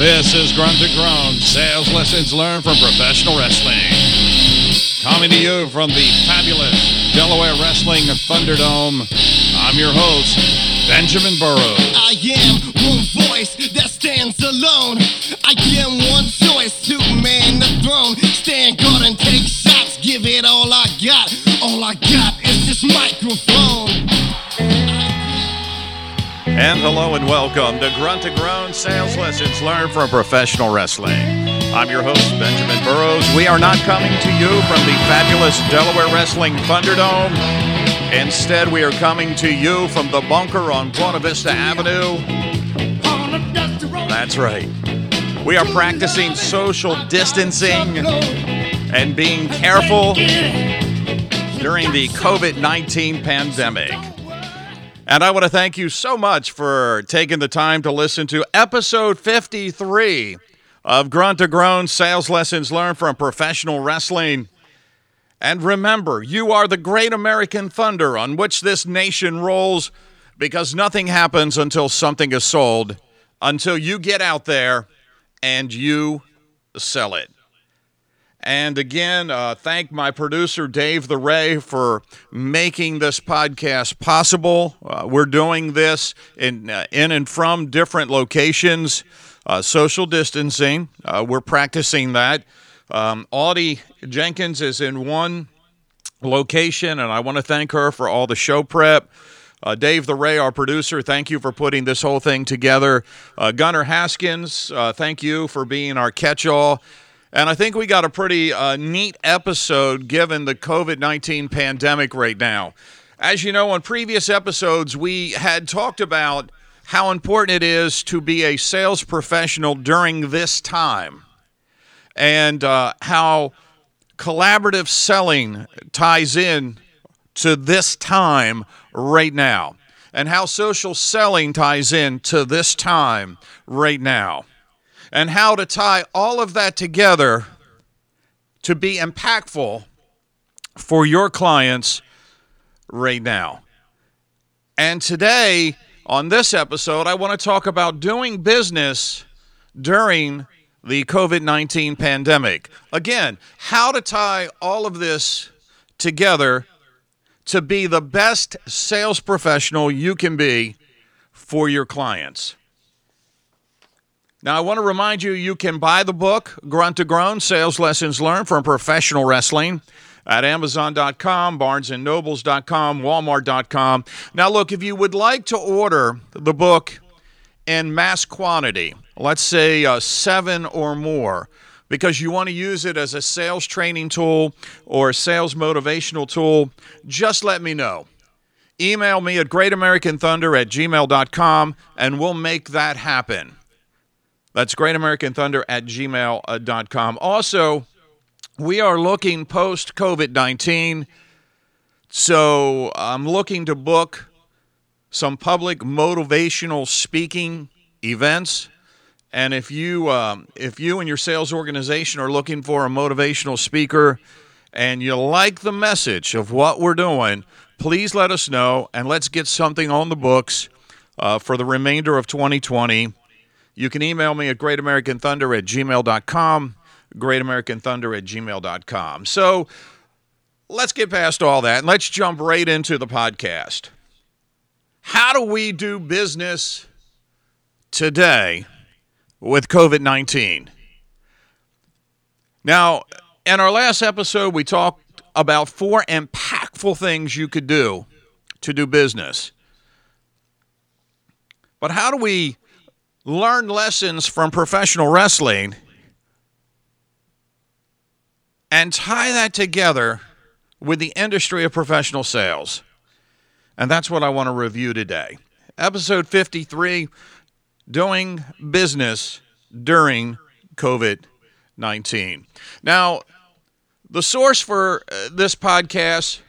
This is Grunt to Groan, sales lessons learned from professional wrestling. Coming to you from the fabulous Delaware Wrestling Thunderdome, I'm your host, Benjamin Burrows. I am one voice that stands alone. I am one choice to man the throne. Stand guard and And hello and welcome to Grunt to Groan Sales Lessons Learned from Professional Wrestling. I'm your host, Benjamin Burrows. We are not coming to you from the fabulous Delaware Wrestling Thunderdome. Instead, we are coming to you from the bunker on Buena Vista Avenue. That's right. We are practicing social distancing and being careful during the COVID 19 pandemic. And I want to thank you so much for taking the time to listen to episode 53 of Grunt to Groan Sales Lessons Learned from Professional Wrestling. And remember, you are the great American thunder on which this nation rolls because nothing happens until something is sold, until you get out there and you sell it. And again, uh, thank my producer, Dave the Ray, for making this podcast possible. Uh, we're doing this in, uh, in and from different locations, uh, social distancing. Uh, we're practicing that. Um, Audie Jenkins is in one location, and I want to thank her for all the show prep. Uh, Dave the Ray, our producer, thank you for putting this whole thing together. Uh, Gunnar Haskins, uh, thank you for being our catch all. And I think we got a pretty uh, neat episode given the COVID 19 pandemic right now. As you know, on previous episodes, we had talked about how important it is to be a sales professional during this time and uh, how collaborative selling ties in to this time right now, and how social selling ties in to this time right now and how to tie all of that together to be impactful for your clients right now. And today, on this episode, I want to talk about doing business during the COVID 19 pandemic. Again, how to tie all of this together to be the best sales professional you can be for your clients. Now, I want to remind you you can buy the book, Grunt to Groan Sales Lessons Learned from Professional Wrestling, at Amazon.com, BarnesandNobles.com, Walmart.com. Now, look, if you would like to order the book in mass quantity, let's say uh, seven or more, because you want to use it as a sales training tool or a sales motivational tool, just let me know. Email me at greatamericanthunder at gmail.com and we'll make that happen. That's greatamericanthunder at gmail.com. Also, we are looking post COVID 19. So I'm looking to book some public motivational speaking events. And if you, um, if you and your sales organization are looking for a motivational speaker and you like the message of what we're doing, please let us know and let's get something on the books uh, for the remainder of 2020 you can email me at greatamericanthunder at gmail.com, greatamericanthunder at gmail.com. So let's get past all that and let's jump right into the podcast. How do we do business today with COVID 19? Now, in our last episode, we talked about four impactful things you could do to do business. But how do we learn lessons from professional wrestling and tie that together with the industry of professional sales. And that's what I want to review today. Episode 53 Doing Business During COVID 19. Now, the source for uh, this podcast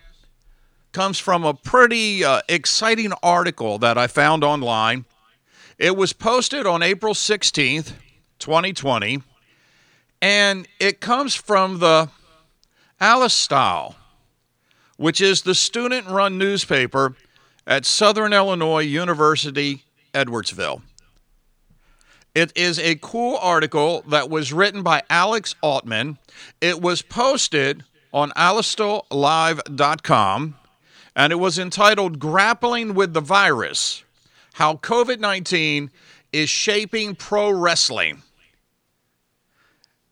comes from a pretty uh, exciting article that I found online it was posted on April 16th, 2020, and it comes from the Alestle, which is the student run newspaper at Southern Illinois University, Edwardsville. It is a cool article that was written by Alex Altman. It was posted on alestlelive.com and it was entitled Grappling with the Virus How COVID 19 is Shaping Pro Wrestling.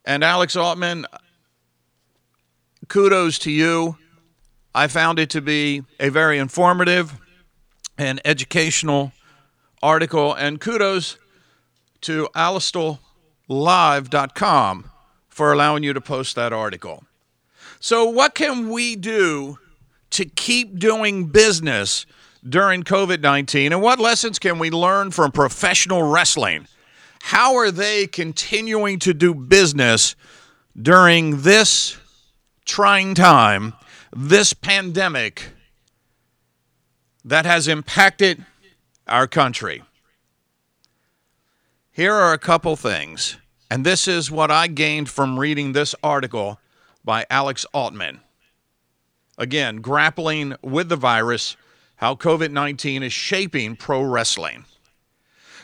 And Alex Altman, kudos to you. I found it to be a very informative and educational article, and kudos to alestlelive.com for allowing you to post that article. So, what can we do to keep doing business during COVID 19? And what lessons can we learn from professional wrestling? How are they continuing to do business during this trying time, this pandemic that has impacted our country? Here are a couple things, and this is what I gained from reading this article by Alex Altman. Again, grappling with the virus, how COVID 19 is shaping pro wrestling.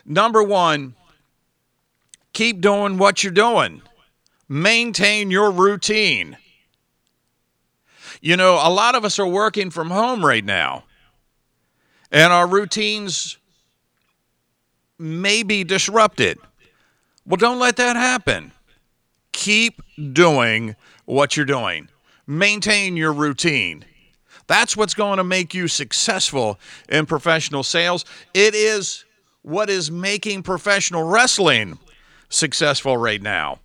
Number one, keep doing what you're doing, maintain your routine. You know, a lot of us are working from home right now, and our routines may be disrupted. Well, don't let that happen. Keep doing what you're doing, maintain your routine. That's what's going to make you successful in professional sales. It is what is making professional wrestling successful right now.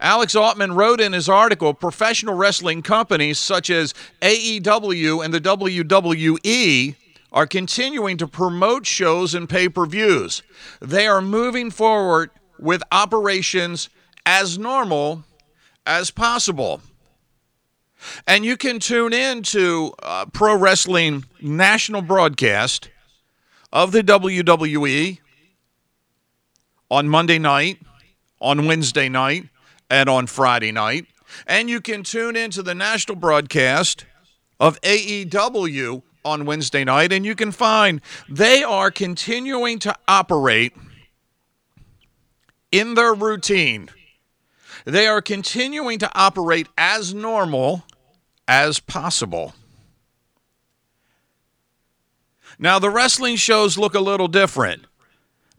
Alex Altman wrote in his article professional wrestling companies such as AEW and the WWE are continuing to promote shows and pay per views. They are moving forward with operations as normal as possible. And you can tune in to uh, Pro Wrestling National Broadcast of the WWE on Monday night, on Wednesday night, and on Friday night. And you can tune into the national broadcast of AEW on Wednesday night, and you can find they are continuing to operate in their routine. They are continuing to operate as normal as possible. Now, the wrestling shows look a little different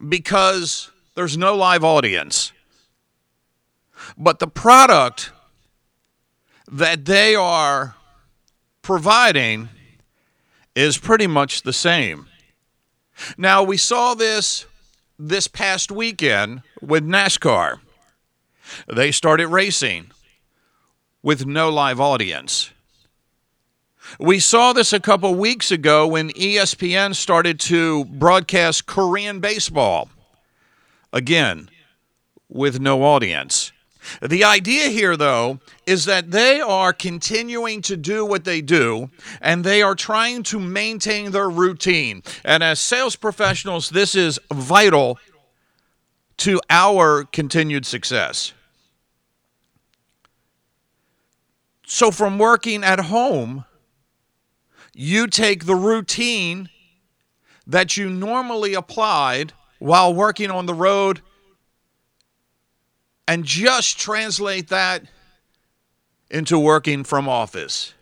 because there's no live audience. But the product that they are providing is pretty much the same. Now, we saw this this past weekend with NASCAR. They started racing with no live audience. We saw this a couple weeks ago when ESPN started to broadcast Korean baseball. Again, with no audience. The idea here, though, is that they are continuing to do what they do and they are trying to maintain their routine. And as sales professionals, this is vital to our continued success. So, from working at home, you take the routine that you normally applied while working on the road and just translate that into working from office.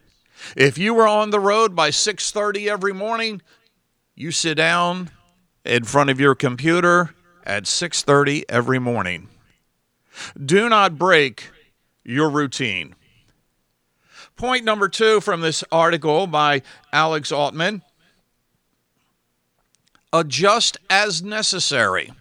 If you were on the road by 6:30 every morning, you sit down in front of your computer at 6:30 every morning. Do not break your routine. Point number 2 from this article by Alex Altman adjust as necessary.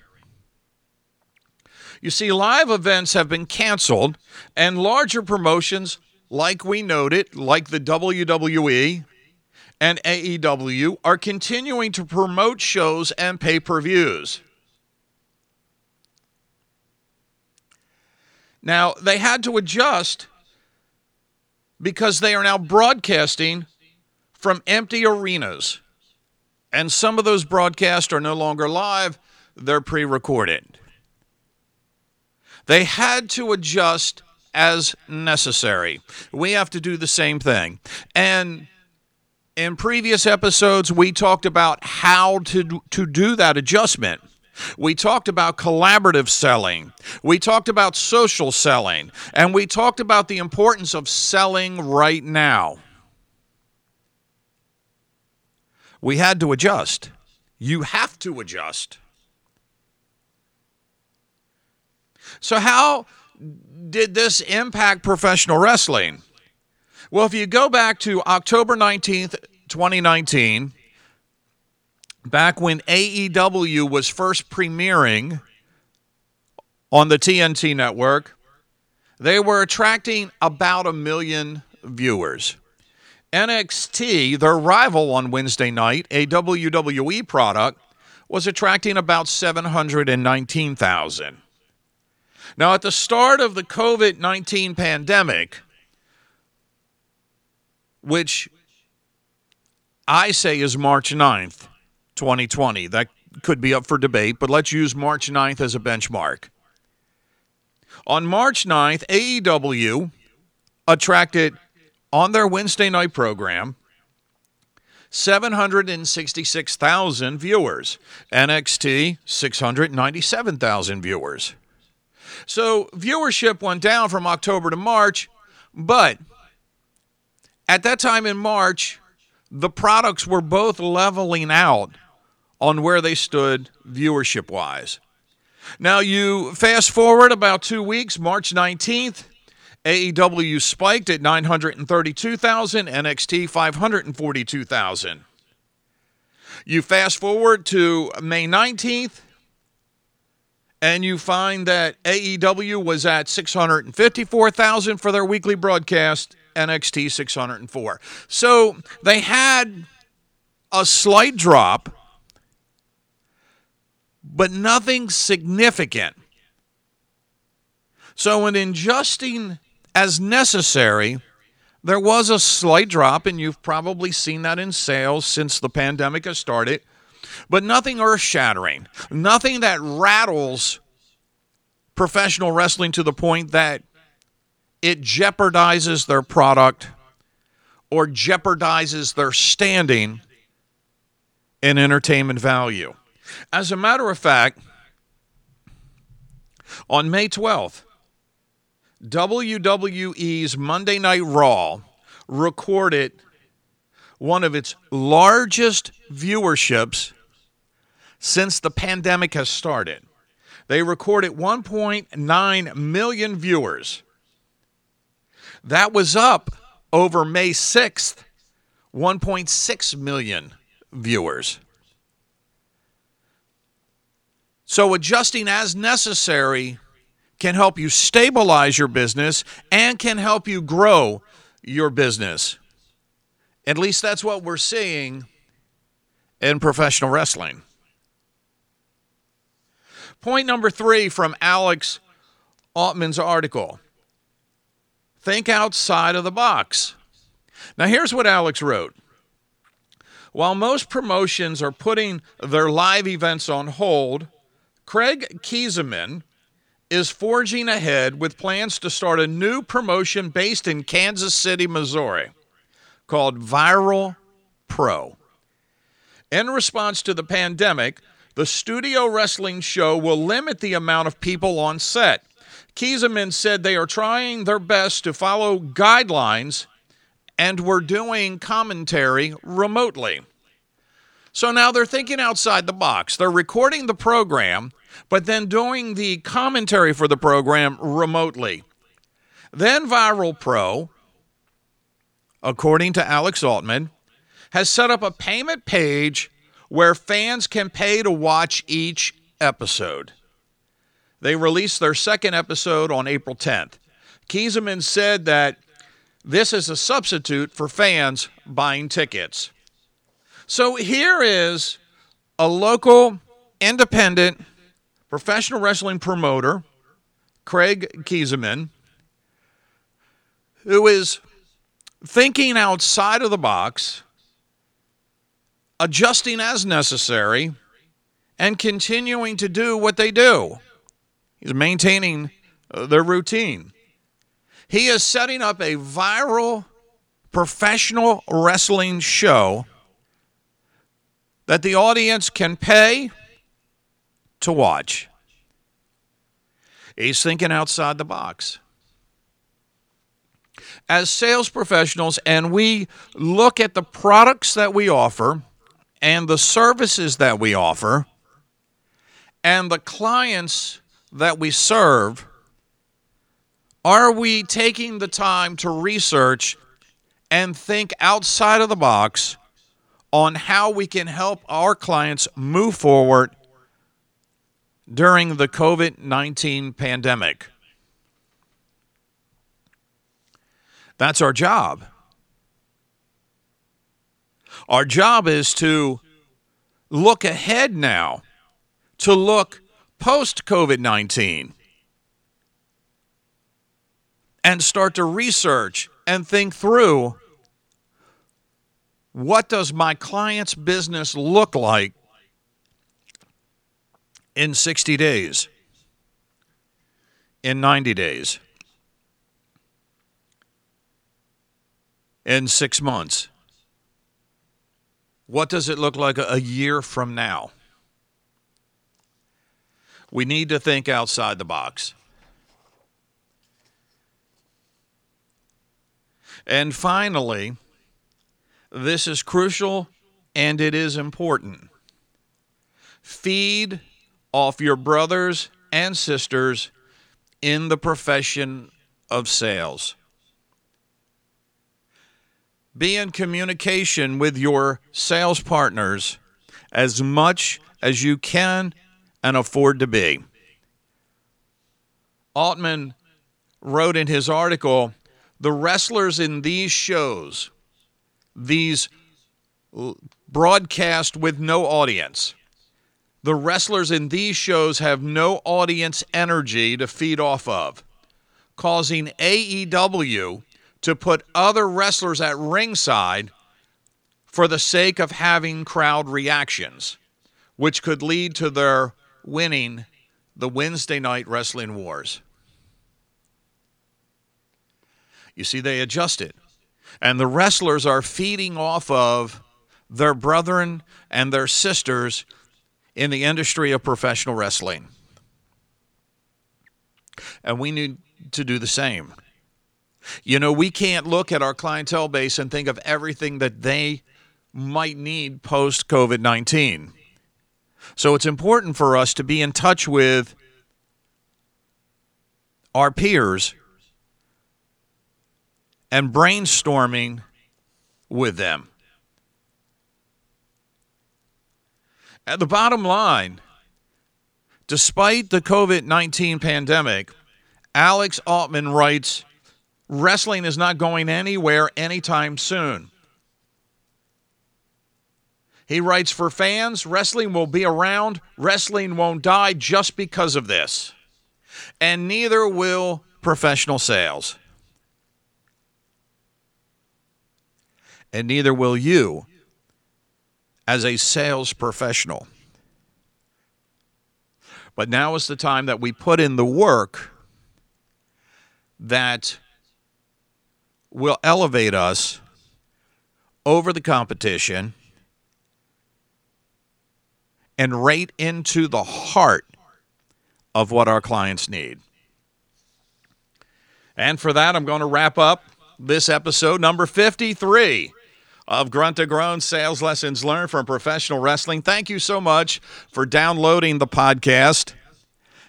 You see, live events have been canceled, and larger promotions, like we noted, like the WWE and AEW, are continuing to promote shows and pay per views. Now, they had to adjust because they are now broadcasting from empty arenas. And some of those broadcasts are no longer live, they're pre recorded. They had to adjust as necessary. We have to do the same thing. And in previous episodes, we talked about how to, to do that adjustment. We talked about collaborative selling. We talked about social selling. And we talked about the importance of selling right now. We had to adjust. You have to adjust. So, how did this impact professional wrestling? Well, if you go back to October 19th, 2019, back when AEW was first premiering on the TNT network, they were attracting about a million viewers. NXT, their rival on Wednesday night, a WWE product, was attracting about 719,000. Now, at the start of the COVID 19 pandemic, which I say is March 9th, 2020, that could be up for debate, but let's use March 9th as a benchmark. On March 9th, AEW attracted on their Wednesday night program 766,000 viewers, NXT 697,000 viewers. So viewership went down from October to March, but at that time in March, the products were both leveling out on where they stood viewership wise. Now, you fast forward about two weeks, March 19th, AEW spiked at 932,000, NXT 542,000. You fast forward to May 19th, and you find that AEW was at 654,000 for their weekly broadcast, NXT 604. So they had a slight drop, but nothing significant. So, in adjusting as necessary, there was a slight drop, and you've probably seen that in sales since the pandemic has started but nothing earth shattering, nothing that rattles professional wrestling to the point that it jeopardizes their product or jeopardizes their standing in entertainment value. As a matter of fact, on May 12th, WWE's Monday Night Raw recorded one of its largest viewerships since the pandemic has started. They recorded 1.9 million viewers. That was up over May 6th, 1.6 million viewers. So, adjusting as necessary can help you stabilize your business and can help you grow your business. At least that's what we're seeing in professional wrestling. Point number three from Alex Altman's article think outside of the box. Now, here's what Alex wrote. While most promotions are putting their live events on hold, Craig Kieseman is forging ahead with plans to start a new promotion based in Kansas City, Missouri called Viral Pro. In response to the pandemic, the studio wrestling show will limit the amount of people on set. Kieseman said they are trying their best to follow guidelines and we're doing commentary remotely. So now they're thinking outside the box. They're recording the program, but then doing the commentary for the program remotely. Then Viral Pro according to Alex Altman, has set up a payment page where fans can pay to watch each episode. They released their second episode on April 10th. Kieseman said that this is a substitute for fans buying tickets. So here is a local, independent, professional wrestling promoter, Craig Kieseman, who is thinking outside of the box, adjusting as necessary, and continuing to do what they do. He's maintaining uh, their routine. He is setting up a viral professional wrestling show that the audience can pay to watch. He's thinking outside the box. As sales professionals, and we look at the products that we offer and the services that we offer and the clients that we serve, are we taking the time to research and think outside of the box on how we can help our clients move forward during the COVID 19 pandemic. That's our job. Our job is to look ahead now, to look post COVID 19, and start to research and think through what does my client's business look like in 60 days, in 90 days, in six months? What does it look like a year from now? We need to think outside the box. And finally, this is crucial and it is important. Feed off your brothers and sisters in the profession of sales. Be in communication with your sales partners as much as you can and afford to be. Altman wrote in his article the wrestlers in these shows, these broadcast with no audience, the wrestlers in these shows have no audience energy to feed off of, causing AEW to put other wrestlers at ringside for the sake of having crowd reactions, which could lead to their winning the Wednesday night wrestling wars. You see, they adjusted. And the wrestlers are feeding off of their brethren and their sisters in the industry of professional wrestling. And we need to do the same. You know, we can't look at our clientele base and think of everything that they might need post COVID 19. So it's important for us to be in touch with our peers and brainstorming with them. At the bottom line, despite the COVID 19 pandemic, Alex Altman writes wrestling is not going anywhere anytime soon. He writes for fans, wrestling will be around, wrestling won't die just because of this. And neither will professional sales. And neither will you as a sales professional. But now is the time that we put in the work that will elevate us over the competition and right into the heart of what our clients need. And for that, I'm going to wrap up this episode, number 53 of Grunt to Groan Sales Lessons Learned from Professional Wrestling. Thank you so much for downloading the podcast.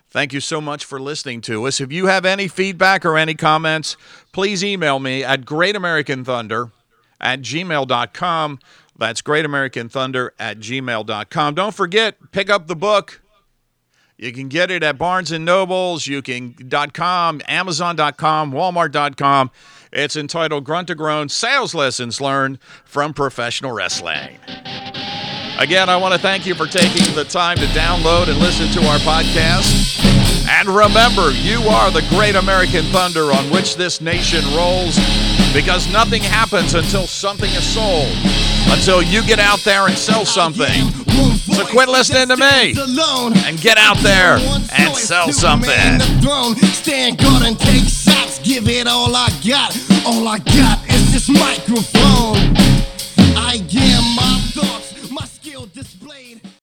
Thank you so much for listening to us. If you have any feedback or any comments, please email me at greatamericanthunder at gmail.com. That's greatamericanthunder at gmail.com. Don't forget, pick up the book. You can get it at Barnes and Nobles, you can .com, Amazon.com, Walmart.com. It's entitled Grunt to Groan Sales Lessons Learned from Professional Wrestling. Again, I want to thank you for taking the time to download and listen to our podcast. And remember, you are the great American thunder on which this nation rolls because nothing happens until something is sold, until you get out there and sell something. So quit listening to me and get out there and sell something. Stand guard and take shots, give it all I got. All I got is this microphone. I